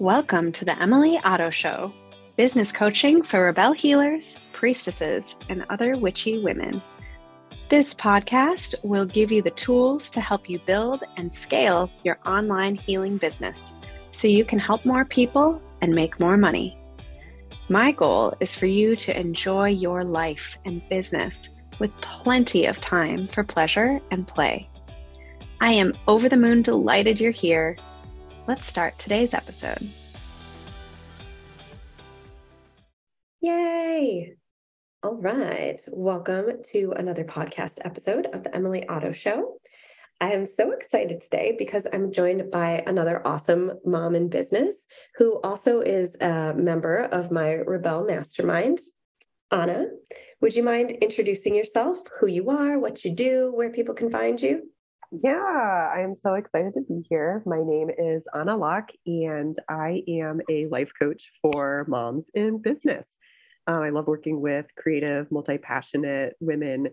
Welcome to the Emily Otto Show, business coaching for rebel healers, priestesses, and other witchy women. This podcast will give you the tools to help you build and scale your online healing business so you can help more people and make more money. My goal is for you to enjoy your life and business with plenty of time for pleasure and play. I am over the moon delighted you're here. Let's start today's episode. Yay! All right. Welcome to another podcast episode of the Emily Otto Show. I am so excited today because I'm joined by another awesome mom in business who also is a member of my Rebelle Mastermind. Anna, would you mind introducing yourself, who you are, what you do, where people can find you? Yeah, I'm so excited to be here. My name is Anna Locke, and I am a life coach for moms in business. Um, I love working with creative, multi passionate women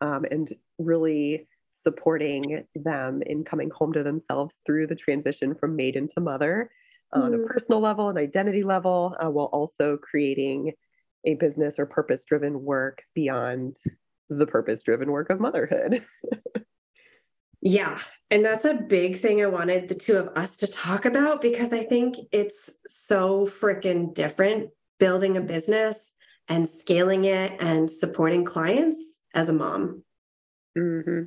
um, and really supporting them in coming home to themselves through the transition from maiden to mother mm. on a mm-hmm. personal level and identity level, uh, while also creating a business or purpose driven work beyond the purpose driven work of motherhood. yeah. And that's a big thing I wanted the two of us to talk about because I think it's so freaking different building a business and scaling it and supporting clients as a mom. Mm-hmm.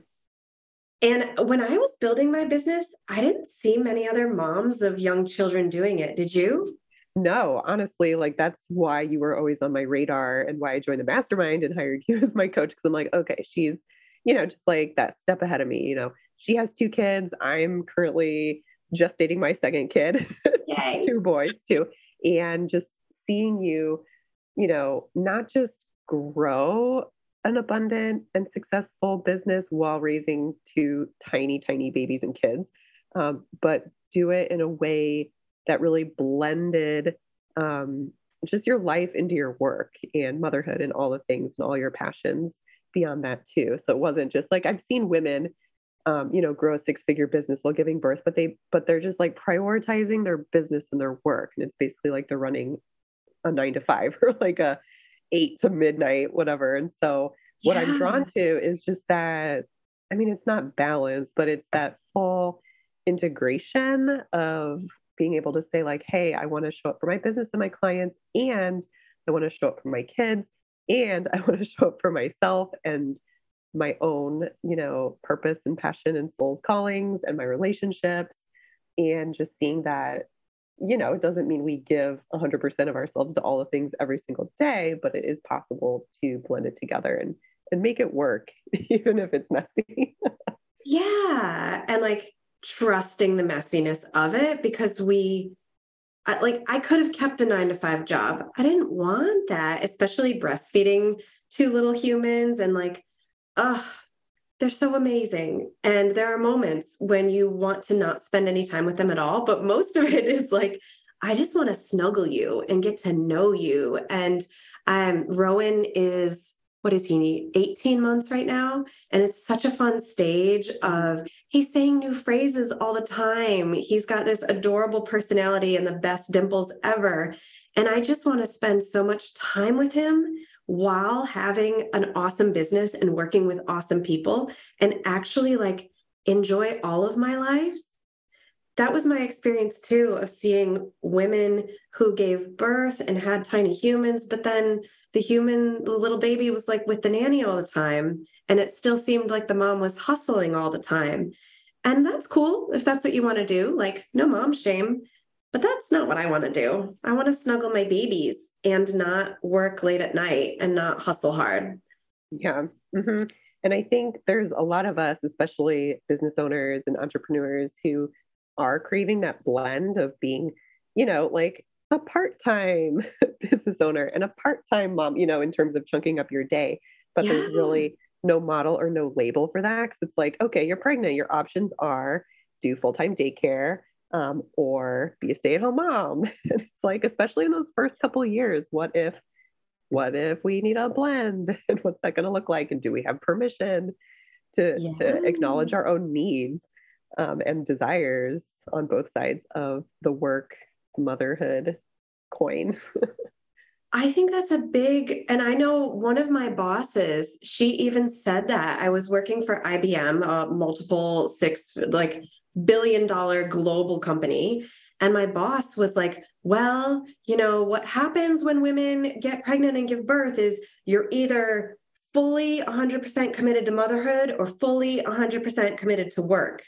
And when I was building my business, I didn't see many other moms of young children doing it. Did you? No, honestly, like that's why you were always on my radar and why I joined the mastermind and hired you as my coach. Cause I'm like, okay, she's, you know, just like that step ahead of me. You know, she has two kids. I'm currently just dating my second kid, two boys too. And just seeing you you know, not just grow an abundant and successful business while raising two tiny, tiny babies and kids, um, but do it in a way that really blended um, just your life into your work and motherhood and all the things and all your passions beyond that too. So it wasn't just like I've seen women, um, you know, grow a six-figure business while giving birth, but they but they're just like prioritizing their business and their work, and it's basically like they're running a nine to five or like a eight to midnight, whatever. And so what yeah. I'm drawn to is just that, I mean, it's not balance, but it's that full integration of being able to say, like, hey, I want to show up for my business and my clients, and I want to show up for my kids, and I want to show up for myself and my own, you know, purpose and passion and soul's callings and my relationships. And just seeing that you know, it doesn't mean we give 100% of ourselves to all the things every single day, but it is possible to blend it together and and make it work even if it's messy. yeah, and like trusting the messiness of it because we like I could have kept a 9 to 5 job. I didn't want that, especially breastfeeding two little humans and like oh, they're so amazing. And there are moments when you want to not spend any time with them at all. But most of it is like, I just want to snuggle you and get to know you. And um, Rowan is, what is he, 18 months right now? And it's such a fun stage of he's saying new phrases all the time. He's got this adorable personality and the best dimples ever. And I just want to spend so much time with him while having an awesome business and working with awesome people and actually like enjoy all of my life. That was my experience too of seeing women who gave birth and had tiny humans, but then the human, the little baby was like with the nanny all the time. And it still seemed like the mom was hustling all the time. And that's cool if that's what you want to do. Like, no mom shame. But that's not what I want to do. I want to snuggle my babies and not work late at night and not hustle hard. Yeah. Mm-hmm. And I think there's a lot of us, especially business owners and entrepreneurs, who are craving that blend of being, you know, like a part time business owner and a part time mom, you know, in terms of chunking up your day. But yeah. there's really no model or no label for that. Cause it's like, okay, you're pregnant. Your options are do full time daycare, um, or be a stay-at-home mom. it's like, especially in those first couple years, what if, what if we need a blend? And what's that going to look like? And do we have permission to yeah. to acknowledge our own needs um, and desires on both sides of the work motherhood coin. I think that's a big, and I know one of my bosses, she even said that I was working for IBM, a multiple six, like billion dollar global company. And my boss was like, well, you know, what happens when women get pregnant and give birth is you're either fully 100% committed to motherhood or fully 100% committed to work.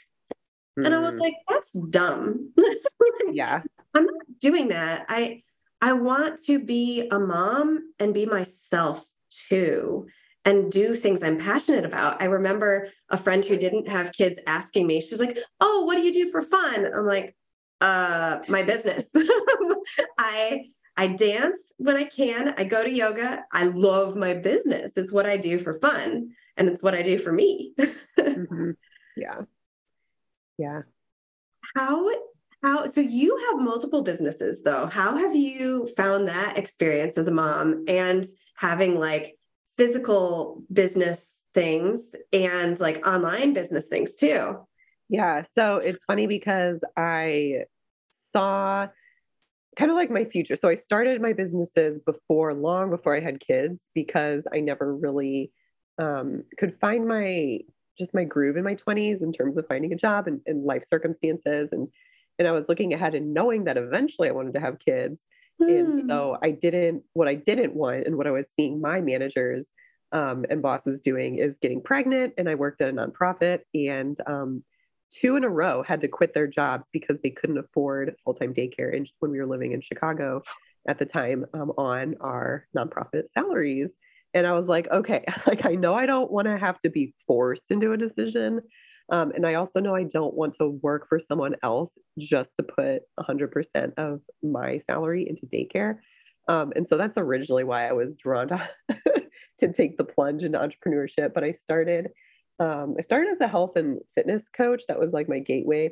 Mm. And I was mm. like, that's dumb. yeah. I'm not doing that. I I want to be a mom and be myself too and do things I'm passionate about. I remember a friend who didn't have kids asking me, she's like, "Oh, what do you do for fun?" I'm like, "Uh, my business. I I dance when I can. I go to yoga. I love my business. It's what I do for fun and it's what I do for me." mm-hmm. Yeah. Yeah. How how so you have multiple businesses though. How have you found that experience as a mom and having like physical business things and like online business things too? Yeah, so it's funny because I saw kind of like my future. So I started my businesses before long before I had kids because I never really um, could find my just my groove in my 20s in terms of finding a job and, and life circumstances and and I was looking ahead and knowing that eventually I wanted to have kids. And hmm. so I didn't, what I didn't want and what I was seeing my managers um, and bosses doing is getting pregnant. And I worked at a nonprofit and um, two in a row had to quit their jobs because they couldn't afford full time daycare in, when we were living in Chicago at the time um, on our nonprofit salaries. And I was like, okay, like I know I don't want to have to be forced into a decision, um, and I also know I don't want to work for someone else just to put 100% of my salary into daycare. Um, and so that's originally why I was drawn to, to take the plunge into entrepreneurship. But I started, um, I started as a health and fitness coach. That was like my gateway.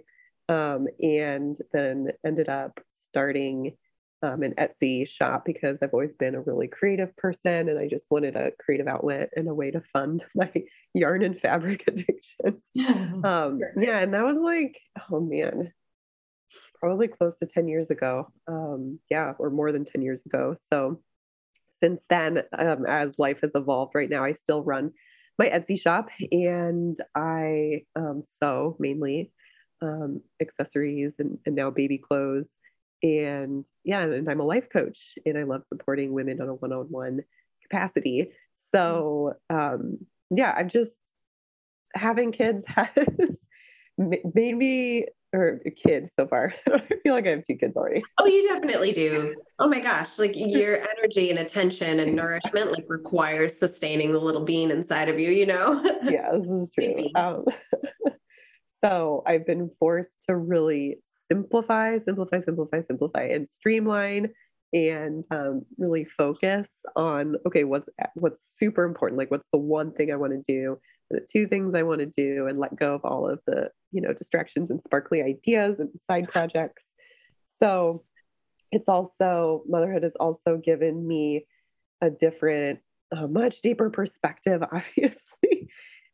Um, and then ended up starting um, an Etsy shop because I've always been a really creative person and I just wanted a creative outlet and a way to fund my yarn and fabric addiction. Um, yeah, and that was like, oh man, probably close to 10 years ago. Um, yeah, or more than 10 years ago. So since then, um, as life has evolved, right now I still run my Etsy shop and I um, sew mainly um, accessories and, and now baby clothes and yeah and i'm a life coach and i love supporting women on a one-on-one capacity. So um yeah i'm just having kids has made me or a kid so far. I feel like i have two kids already. Oh you definitely do. Oh my gosh like your energy and attention and nourishment like requires sustaining the little bean inside of you you know? Yeah this is true. Um, so i've been forced to really simplify, simplify, simplify, simplify, and streamline and um, really focus on okay what's what's super important like what's the one thing i want to do the two things i want to do and let go of all of the you know distractions and sparkly ideas and side projects. So it's also motherhood has also given me a different a much deeper perspective obviously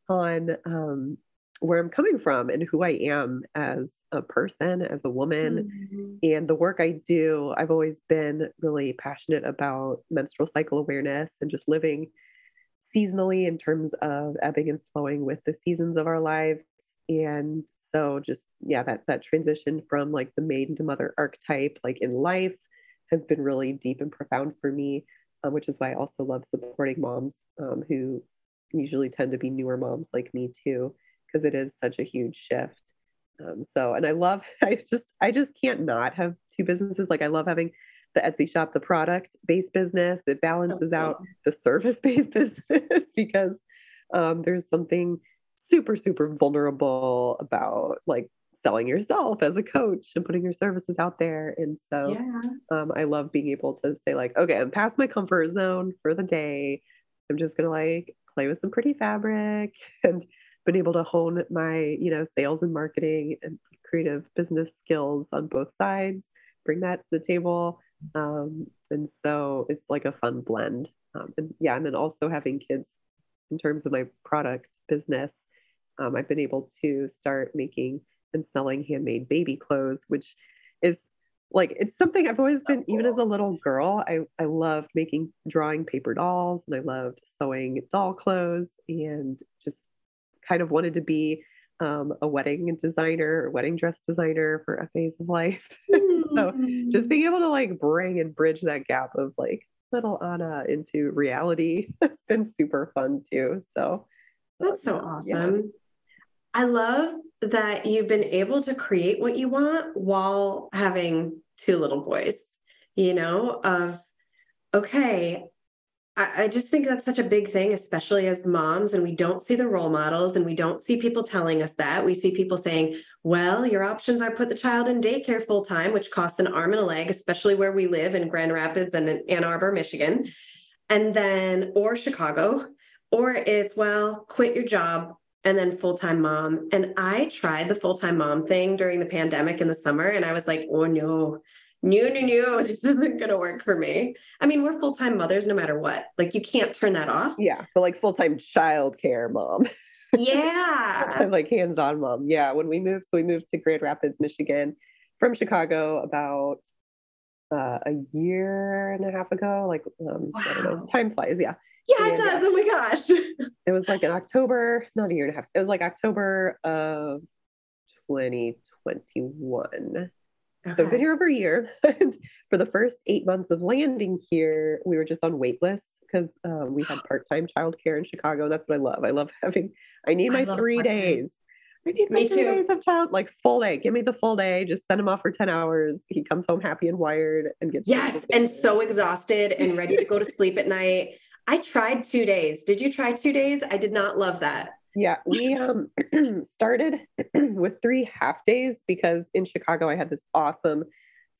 on um, where I'm coming from and who I am as a person, as a woman, mm-hmm. and the work I do. I've always been really passionate about menstrual cycle awareness and just living seasonally in terms of ebbing and flowing with the seasons of our lives. And so just yeah, that that transition from like the maiden to mother archetype, like in life, has been really deep and profound for me, um, which is why I also love supporting moms um, who usually tend to be newer moms like me too because it is such a huge shift. Um, so, and I love, I just, I just can't not have two businesses. Like I love having the Etsy shop, the product based business. It balances oh, out the service based business because um, there's something super, super vulnerable about like selling yourself as a coach and putting your services out there. And so yeah. um, I love being able to say like, okay, I'm past my comfort zone for the day. I'm just going to like play with some pretty fabric and been able to hone my you know sales and marketing and creative business skills on both sides bring that to the table. Um, and so it's like a fun blend. Um, and yeah and then also having kids in terms of my product business um, i've been able to start making and selling handmade baby clothes which is like it's something I've always been, even as a little girl, I, I loved making, drawing paper dolls and I loved sewing doll clothes and just kind of wanted to be um, a wedding designer or wedding dress designer for a phase of life. so just being able to like bring and bridge that gap of like little Anna into reality has been super fun too. So that's so awesome. Yeah. I love that you've been able to create what you want while having two little boys, you know, of, okay, I, just think that's such a big thing, especially as moms, and we don't see the role models and we don't see people telling us that. We see people saying, well, your options are put the child in daycare full time, which costs an arm and a leg, especially where we live in Grand Rapids and in Ann Arbor, Michigan. And then, or Chicago, or it's, well, quit your job, and then full time mom. And I tried the full time mom thing during the pandemic in the summer, and I was like, oh no, no, no, no, this isn't going to work for me. I mean, we're full time mothers no matter what. Like, you can't turn that off. Yeah. But like full time childcare mom. Yeah. like hands on mom. Yeah. When we moved, so we moved to Grand Rapids, Michigan from Chicago about uh, a year and a half ago. Like, um, wow. I don't know, time flies. Yeah. Yeah, it does. Oh my gosh. it was like in October, not a year and a half. It was like October of 2021. Okay. So I've been here over a year. and for the first eight months of landing here, we were just on wait lists because um, we had part-time childcare in Chicago. That's what I love. I love having, I need my I three days. I need my three days of child, like full day. Give me the full day. Just send him off for 10 hours. He comes home happy and wired and gets Yes, and so exhausted and ready to go to sleep at night. I tried two days. Did you try two days? I did not love that. Yeah, we um, started with three half days because in Chicago I had this awesome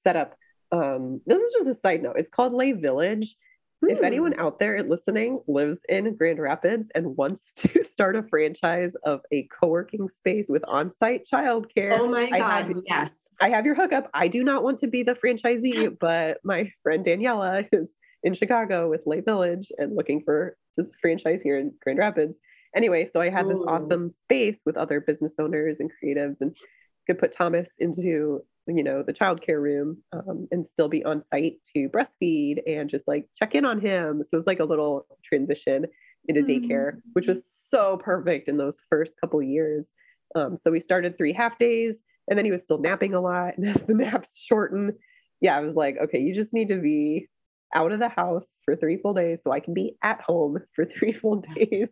setup. Um, this is just a side note. It's called Lay Village. If anyone hmm. out there listening lives in Grand Rapids and wants to start a franchise of a co-working space with on-site childcare, oh my god, have, yes, I have your hookup. I do not want to be the franchisee, but my friend Daniela is in Chicago with Lay Village and looking for to franchise here in Grand Rapids. Anyway, so I had this Ooh. awesome space with other business owners and creatives and could put Thomas into, you know, the childcare room um, and still be on site to breastfeed and just like check in on him. So it was like a little transition into mm-hmm. daycare, which was so perfect in those first couple years. Um, so we started three half days and then he was still napping a lot. And as the naps shortened, yeah, I was like, okay, you just need to be out of the house for three full days so I can be at home for three full days yes.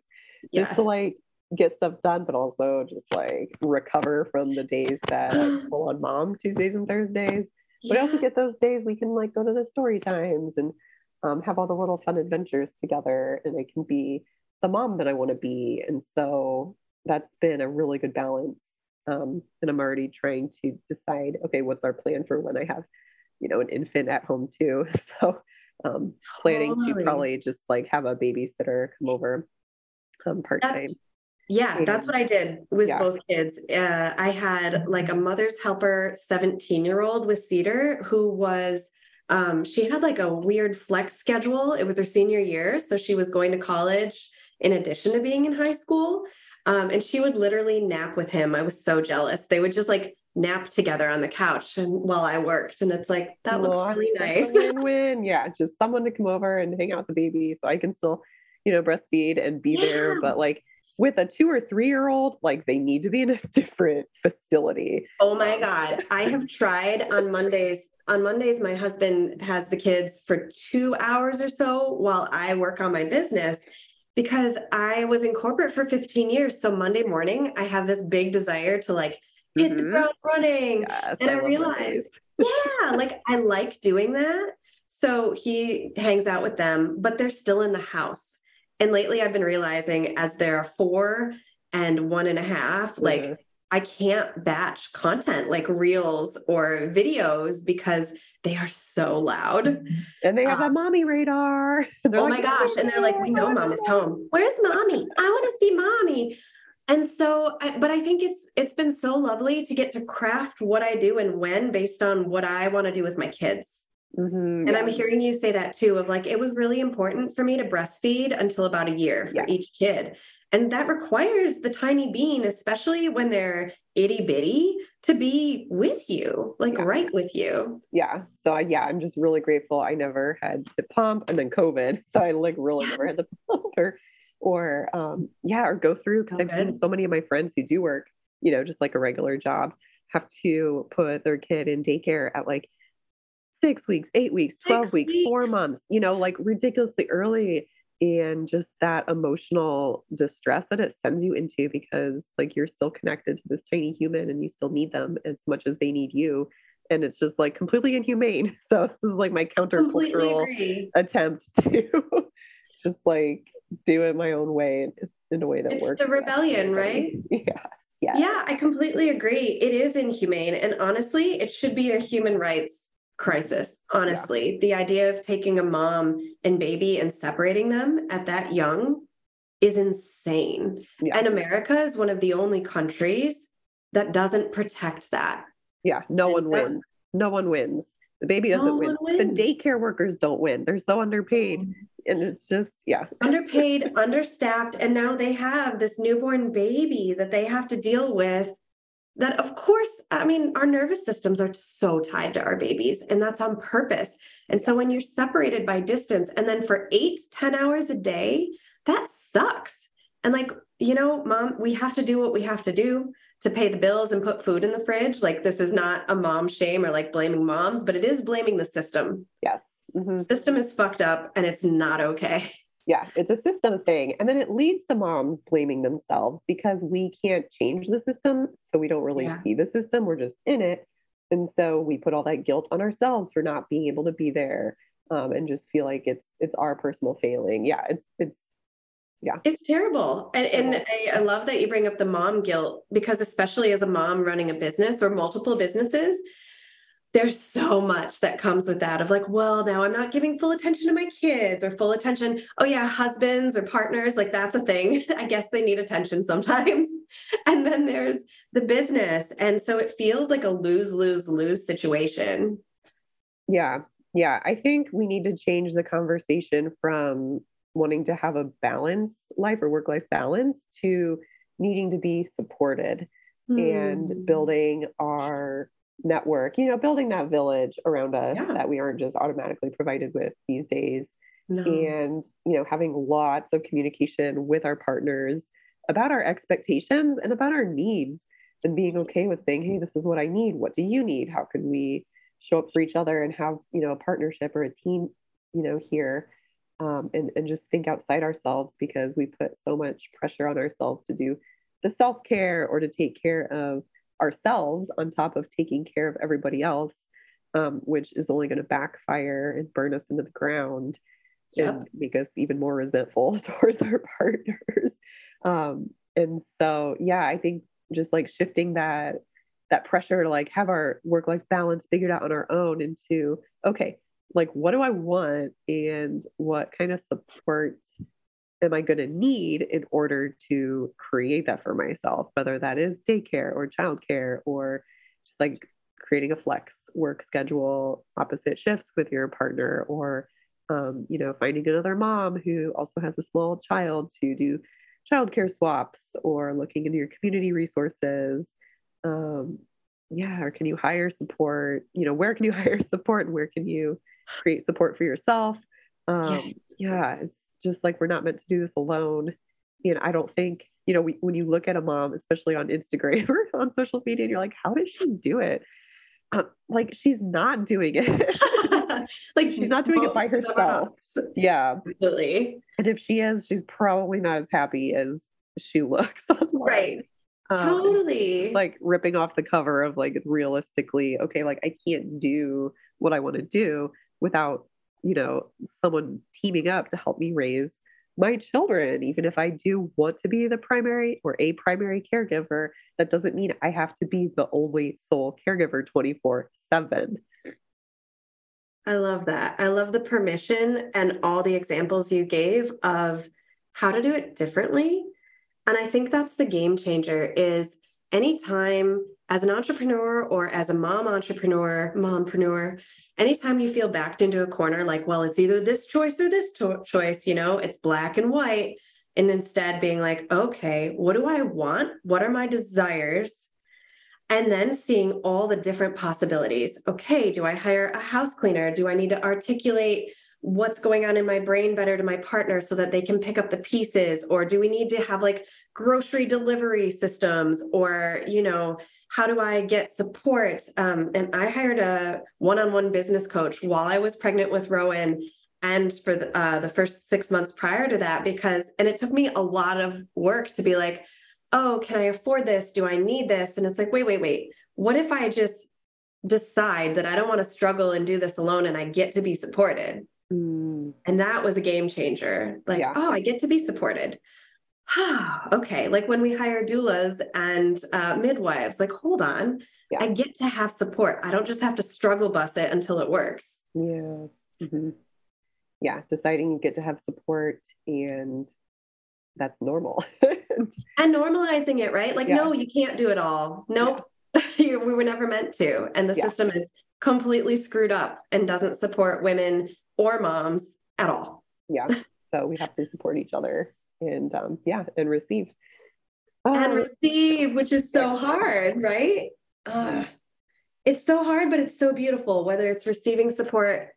Just to like get stuff done, but also just like recover from the days that I pull on mom Tuesdays and Thursdays. Yeah. But I also get those days we can like go to the story times and um, have all the little fun adventures together and I can be the mom that I want to be. And so that's been a really good balance. Um, and I'm already trying to decide, okay, what's our plan for when I have, you know, an infant at home too. So um, planning totally. to probably just like have a babysitter come over um, part time. Yeah, that's what I did with yeah. both kids. Uh, I had like a mother's helper 17 year old with Cedar who was, um, she had like a weird flex schedule. It was her senior year. So she was going to college in addition to being in high school. Um, and she would literally nap with him. I was so jealous. They would just like nap together on the couch and while I worked. And it's like, that looks really nice. win-win. Yeah. Just someone to come over and hang out with the baby so I can still, you know, breastfeed and be yeah. there. But like with a two or three year old, like they need to be in a different facility. Oh my God. I have tried on Mondays. On Mondays, my husband has the kids for two hours or so while I work on my business because I was in corporate for 15 years. So Monday morning, I have this big desire to like hit mm-hmm. the ground running. Yes, and I, I realized, yeah, like I like doing that. So he hangs out with them, but they're still in the house. And lately I've been realizing as there are four and one and a half, mm-hmm. like I can't batch content like reels or videos because they are so loud. And they have um, that mommy radar. oh like, my gosh. And they're like, we know mom is home. Where's mommy? I want to see mommy and so I, but i think it's it's been so lovely to get to craft what i do and when based on what i want to do with my kids mm-hmm, and yeah. i'm hearing you say that too of like it was really important for me to breastfeed until about a year for yes. each kid And that requires the tiny bean, especially when they're itty bitty, to be with you, like Yeah. right with you. yeah so I, yeah i'm just really grateful i never had to pump and then covid so i like really never had to pump or or um yeah or go through because Oh, i've seen so many of my friends who do work you know just like a regular job have to put their kid in daycare at like six weeks eight weeks 12 Six weeks, four months you know like ridiculously early and just that emotional distress that it sends you into because like you're still connected to this tiny human and you still need them as much as they need you and it's just like completely inhumane so this is like my countercultural attempt to just like do it my own way in a way that It's works the best for rebellion, everybody. Yeah. yes Yeah, I completely agree. It is inhumane. And honestly, it should be a human rights crisis. Honestly, the idea of taking a mom and baby and separating them at that young is insane. Yeah. And America is one of the only countries that doesn't protect that. yeah no one And that's- wins no one wins the baby doesn't No win one the daycare workers don't win they're so underpaid and it's just yeah Underpaid, understaffed, and now they have this newborn baby that they have to deal with. That, of course, I mean, our nervous systems are so tied to our babies, and that's on purpose. And so when you're separated by distance, and then for eight, ten hours a day, that sucks. And like, you know, mom, we have to do what we have to do to pay the bills and put food in the fridge. Like, this is not a mom shame or like blaming moms, but it is blaming the system. yes Mhm. System is fucked up and it's not okay. Yeah, it's a system thing. And then it leads to moms blaming themselves because we can't change the system. So we don't really Yeah. see the system. We're just in it. And so we put all that guilt on ourselves for not being able to be there um, and just feel like it's it's our personal failing. Yeah, it's it's yeah. It's terrible. And, and I, I love that you bring up the mom guilt because, especially as a mom running a business or multiple businesses, there's so much that comes with that of like, well, now I'm not giving full attention to my kids or full attention. Oh, yeah, husbands or partners, like that's a thing. I guess they need attention sometimes. And then there's the business. And so it feels like a lose, lose, lose situation. yeah, yeah. I think we need to change the conversation from wanting to have a balanced life or work life balance to needing to be supported. Hmm. and building our network, you know, building that village around us Yeah. that we aren't just automatically provided with these days. No. And, you know, having lots of communication with our partners about our expectations and about our needs and being okay with saying, hey, this is what I need. What do you need? How can we show up for each other and have, you know, a partnership or a team, you know, here. Um, and, and just think outside ourselves because we put so much pressure on ourselves to do the self care or to take care of ourselves on top of taking care of everybody else, um, which is only going to backfire and burn us into the ground Yep. and make us even more resentful towards our partners. Um, and so, yeah, I think just like shifting that that pressure to like have our work life balance figured out on our own into okay, like what do I want and what kind of support am I going to need in order to create that for myself, whether that is daycare or childcare or just like creating a flex work schedule, opposite shifts with your partner, or um, you know, finding another mom who also has a small child to do childcare swaps, or looking into your community resources. Um, yeah, or can you hire support? You know, where can you hire support, and where can you create support for yourself? Um, Yes. Yeah, it's just like we're not meant to do this alone. And I don't think, you know, we, when you look at a mom, especially on Instagram or on social media, and you're like, how does she do it? Um, like she's not doing it. like She's not doing it by herself. yeah. Absolutely. And if she is, she's probably not as happy as she looks online. Right. Um, totally. like ripping off the cover of like realistically, okay, like I can't do what I want to do without, you know, someone teaming up to help me raise my children. Even if I do want to be the primary or a primary caregiver, that doesn't mean I have to be the only sole caregiver 24 7. I love that. I love the permission and all the examples you gave of how to do it differently. And I think that's the game changer is anytime as an entrepreneur or as a mom entrepreneur, mompreneur, anytime you feel backed into a corner like, well, it's either this choice or this to- choice, you know, it's black and white. and instead being like, okay, what do I want? What are my desires? And then seeing all the different possibilities. Okay, do I hire a house cleaner? Do I need to articulate what's going on in my brain better to my partner so that they can pick up the pieces? Or do we need to have like grocery delivery systems? Or, you know, how do I get support? Um, and I hired a one on one business coach while I was pregnant with Rowan and for the, uh, the first six months prior to that because and it took me a lot of work to be like oh can i afford this do i need this and it's like wait wait wait what if i just decide that i don't want to struggle and do this alone and i get to be supported mm. and that was a game changer like yeah. oh i get to be supported okay like when we hire doulas and uh, midwives like hold on yeah. i get to have support i don't just have to struggle bust it until it works yeah mm-hmm yeah, deciding you get to have support and that's normal. and normalizing it, right? Like, yeah. no, you can't do it all. Nope. Yeah. we were never meant to. And the system is completely screwed up and doesn't support women or moms at all. Yeah. So we have to support each other and um, yeah, and receive. and um, receive, which is so hard, right? Uh, it's so hard, but it's so beautiful, whether it's receiving support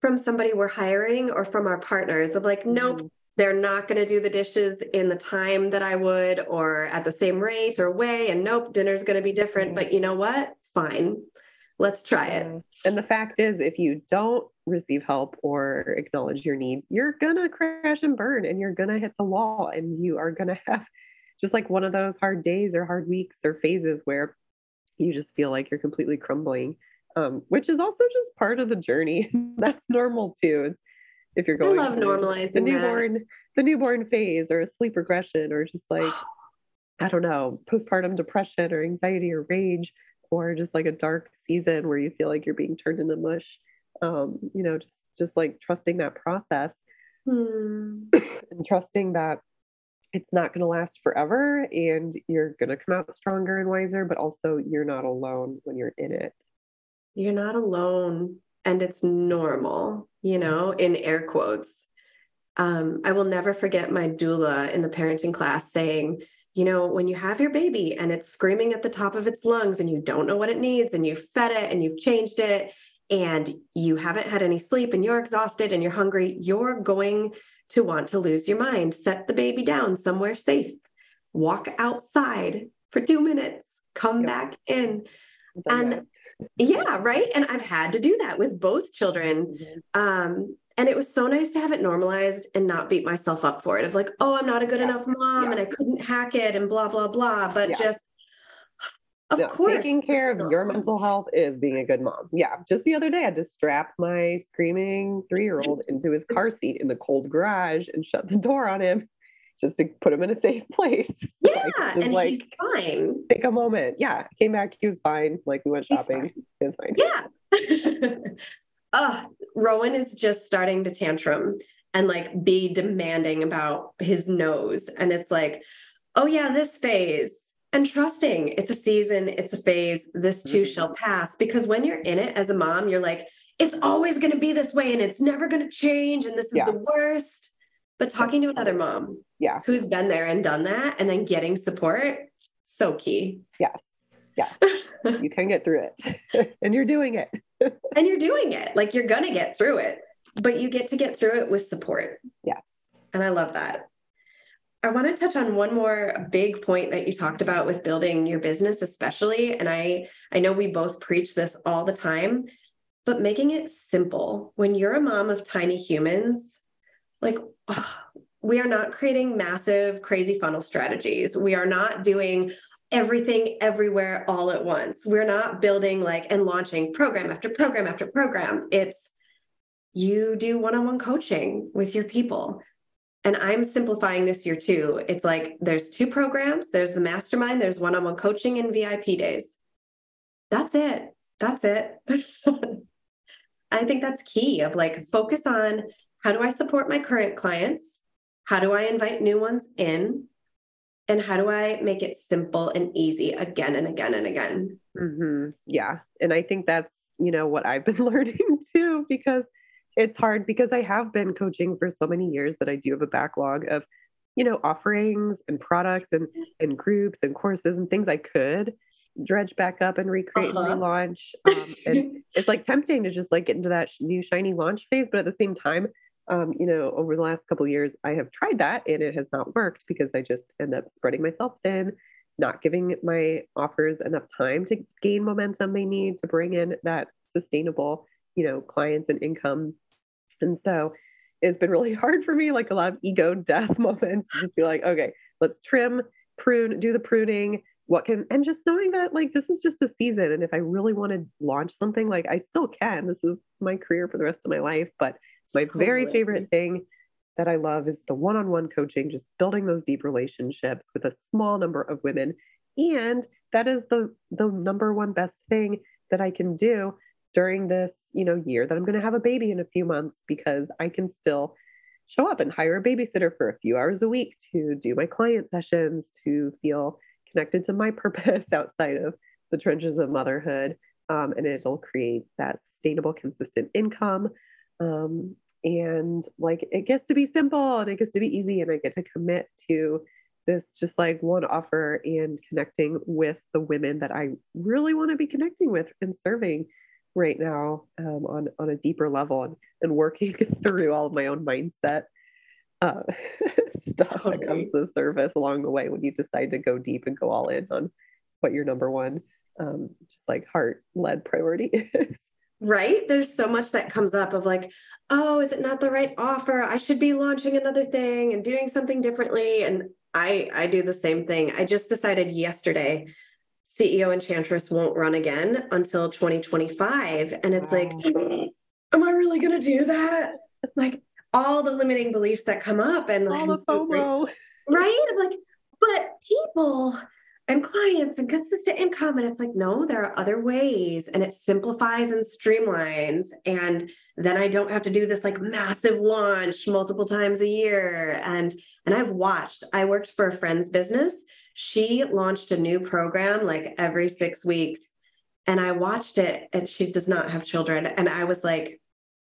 from somebody we're hiring or from our partners of like, nope, mm-hmm. they're not going to do the dishes in the time that I would or at the same rate or way. And nope, dinner's going to be different. Mm-hmm. But you know what? Fine. Let's try it. And the fact is, if you don't receive help or acknowledge your needs, you're to crash and burn and you're to hit the wall and you are to have just like one of those hard days or hard weeks or phases where you just feel like you're completely crumbling um, which is also just part of the journey. That's normal too. It's if you're going I love normalizing the newborn, that. the newborn phase or a sleep regression or just like, I don't know, postpartum depression or anxiety or rage or just like a dark season where you feel like you're being turned into mush. Um, you know, just just like trusting that process hmm. and trusting that it's not going to last forever and you're going to come out stronger and wiser, but also you're not alone when you're in it you're not alone and it's normal, you know, in air quotes. Um, I will never forget my doula in the parenting class saying, you know, when you have your baby and it's screaming at the top of its lungs and you don't know what it needs and you've fed it and you've changed it and you haven't had any sleep and you're exhausted and you're hungry, you're going to want to lose your mind. Set the baby down somewhere safe, walk outside for two minutes, come yep. back in. And that yeah right and i've had to do that with both children mm-hmm. um and it was so nice to have it normalized and not beat myself up for it of like oh i'm not a good yeah. enough mom yeah. and i couldn't hack it and blah blah blah but yeah. just of no, course taking care of your mental health is being a good mom yeah just the other day i had to strap my screaming three-year-old into his car seat in the cold garage and shut the door on him just to put him in a safe place. Yeah, so and like, he's fine. Take a moment. Yeah, came back. He was fine. Like we went shopping. He was fine. Yeah. oh, Rowan is just starting to tantrum and like be demanding about his nose, and it's like, oh yeah, this phase. And trusting it's a season, it's a phase. This too mm-hmm. shall pass. Because when you're in it as a mom, you're like, it's always going to be this way, and it's never going to change, and this is yeah. the worst but talking to another mom, yeah, who's been there and done that, and then getting support, so key. Yes, yes, you can get through it, and you're doing it. and you're doing it. Like you're gonna get through it, but you get to get through it with support. Yes, and I love that. I want to touch on one more big point that you talked about with building your business, especially. And I I know we both preach this all the time, but making it simple. When you're a mom of tiny humans, like ah, we are not creating massive crazy funnel strategies we are not doing everything everywhere all at once we're not building like and launching program after program after program it's you do one-on-one coaching with your people and i'm simplifying this year too it's like there's two programs there's the mastermind there's one-on-one coaching and vip days that's it that's it i think that's key of like focus on how do I support my current clients? How do I invite new ones in? And how do I make it simple and easy again and again and again? Mm-hmm. Yeah. And I think that's, you know, what I've been learning too, because it's hard because I have been coaching for so many years that I do have a backlog of you know, offerings and products and and groups and courses and things I could dredge back up and recreate uh-huh. and relaunch. Um, and it's like tempting to just like get into that new shiny launch phase, but at the same time, um, you know, over the last couple years, I have tried that and it has not worked because I just end up spreading myself thin, not giving my offers enough time to gain momentum they need to bring in that sustainable, you know, clients and income. And so it's been really hard for me, like a lot of ego death moments, just be like, okay, let's trim, prune, do the pruning. What can, and just knowing that like this is just a season. And if I really want to launch something, like I still can. This is my career for the rest of my life. But my totally. very favorite thing that I love is the one on one coaching, just building those deep relationships with a small number of women. And that is the, the number one best thing that I can do during this, you know, year that I'm going to have a baby in a few months because I can still show up and hire a babysitter for a few hours a week to do my client sessions, to feel connected to my purpose outside of the trenches of motherhood. Um, and it'll create that sustainable, consistent income. Um, and like it gets to be simple and it gets to be easy, and I get to commit to this just like one offer and connecting with the women that I really want to be connecting with and serving right now um, on on a deeper level and, and working through all of my own mindset uh, stuff totally. that comes to the surface along the way when you decide to go deep and go all in on what your number one um, just like heart led priority is. Right. There's so much that comes up of like, oh, is it not the right offer? I should be launching another thing and doing something differently. And I I do the same thing. I just decided yesterday CEO Enchantress won't run again until 2025. And it's wow. like, am I really going to do that? Like all the limiting beliefs that come up and all the FOMO. right? I'm like, but people and clients and consistent income. And it's like, no, there are other ways. And it simplifies and streamlines. And then I don't have to do this like massive launch multiple times a year. And and I've watched, I worked for a friend's business she launched a new program like every six weeks. And I watched it, and she does not have children. And I was like,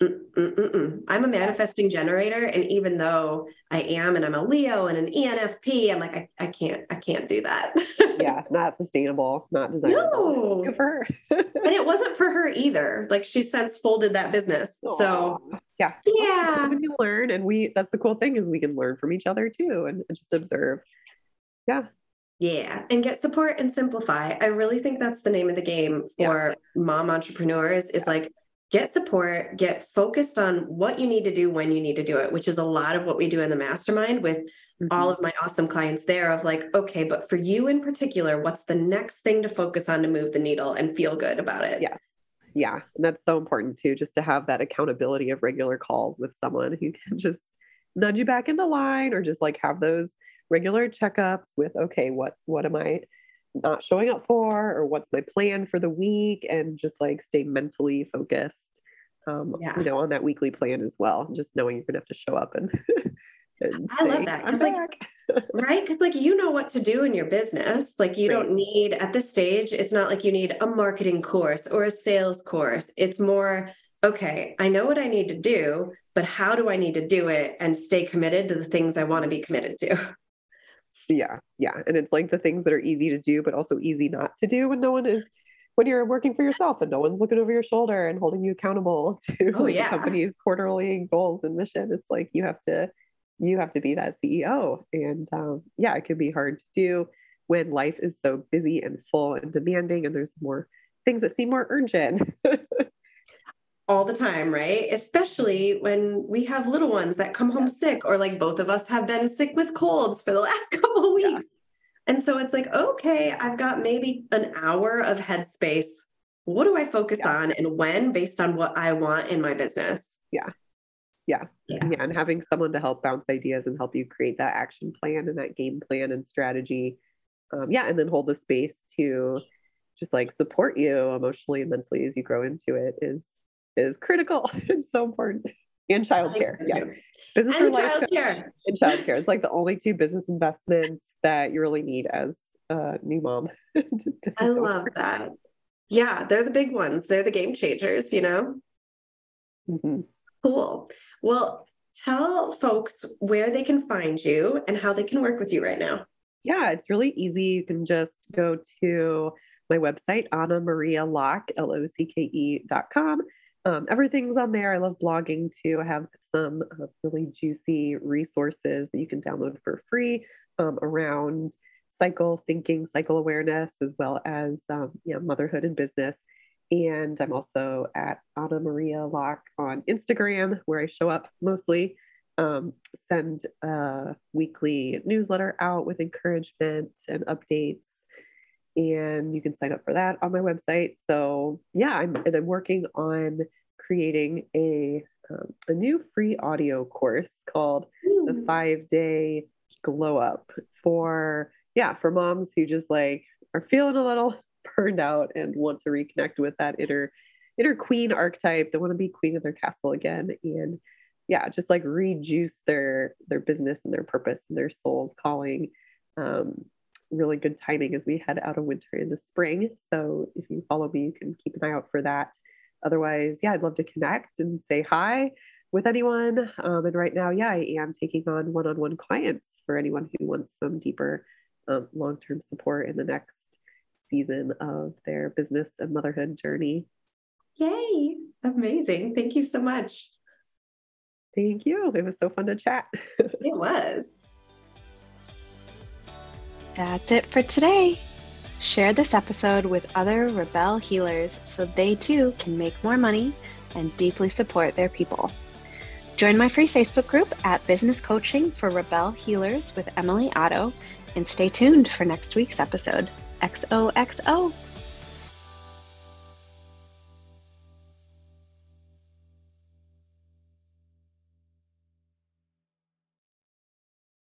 Mm-mm-mm. I'm a manifesting generator. And even though I am, and I'm a Leo and an ENFP, I'm like, I, I can't, I can't do that. yeah, not sustainable, not desirable. No. Good for her. and it wasn't for her either. Like she since folded that business. Aww. So yeah. Yeah. We learn. And we that's the cool thing is we can learn from each other too and just observe. Yeah. Yeah, and get support and simplify. I really think that's the name of the game for yeah. mom entrepreneurs is like get support, get focused on what you need to do when you need to do it, which is a lot of what we do in the mastermind with mm-hmm. all of my awesome clients there of like, okay, but for you in particular, what's the next thing to focus on to move the needle and feel good about it? Yes. Yeah, and that's so important too, just to have that accountability of regular calls with someone who can just nudge you back into line or just like have those regular checkups with okay what what am i not showing up for or what's my plan for the week and just like stay mentally focused um yeah. you know on that weekly plan as well just knowing you're gonna have to show up and, and i say, love that because like right because like you know what to do in your business like you right. don't need at this stage it's not like you need a marketing course or a sales course it's more okay i know what i need to do but how do i need to do it and stay committed to the things i want to be committed to yeah yeah. And it's like the things that are easy to do but also easy not to do when no one is when you're working for yourself and no one's looking over your shoulder and holding you accountable to oh, yeah. the company's quarterly goals and mission. It's like you have to you have to be that ceo and um, yeah it can be hard to do when life is so busy and full and demanding and there's more things that seem more urgent all the time, right? Especially when we have little ones that come home sick, or like both of us have been sick with colds for the last couple of weeks. Yeah. And so it's like, okay, I've got maybe an hour of headspace. What do I focus yeah. on and when based on what I want in my business? Yeah. yeah. Yeah. Yeah. And having someone to help bounce ideas and help you create that action plan and that game plan and strategy. Um, yeah. And then hold the space to just like support you emotionally and mentally as you grow into it is is critical. it's so important. And childcare. Yeah. Business and childcare. And childcare. It's like the only two business investments that you really need as a new mom. I love that. Yeah, they're the big ones. They're the game changers, you know? Mm-hmm. Cool. Well, tell folks where they can find you and how they can work with you right now. Yeah, it's really easy. You can just go to my website, Anna Maria Locke, L O C K E dot com. Um, everything's on there. I love blogging too. I have some uh, really juicy resources that you can download for free um, around cycle syncing, cycle awareness, as well as um, know, motherhood and business. And I'm also at Anna Maria Locke on Instagram, where I show up mostly. Um, send a weekly newsletter out with encouragement and updates. And you can sign up for that on my website. So yeah, I'm and I'm working on creating a um, a new free audio course called the Five Day Glow Up for yeah for moms who just like are feeling a little burned out and want to reconnect with that inner inner queen archetype. They want to be queen of their castle again and yeah just like rejuice their their business and their purpose and their soul's calling. Um, really good timing as we head out of winter into spring so if you follow me you can keep an eye out for that otherwise yeah i'd love to connect and say hi with anyone um, and right now yeah i am taking on one-on-one clients for anyone who wants some deeper um, long-term support in the next season of their business and motherhood journey. Yay! Amazing. Thank you so much. Thank you. It was so fun to chat. it was. That's it for today. Share this episode with other Rebel healers so they too can make more money and deeply support their people. Join my free Facebook group at Business Coaching for Rebel Healers with Emily Otto and stay tuned for next week's episode. XOXO.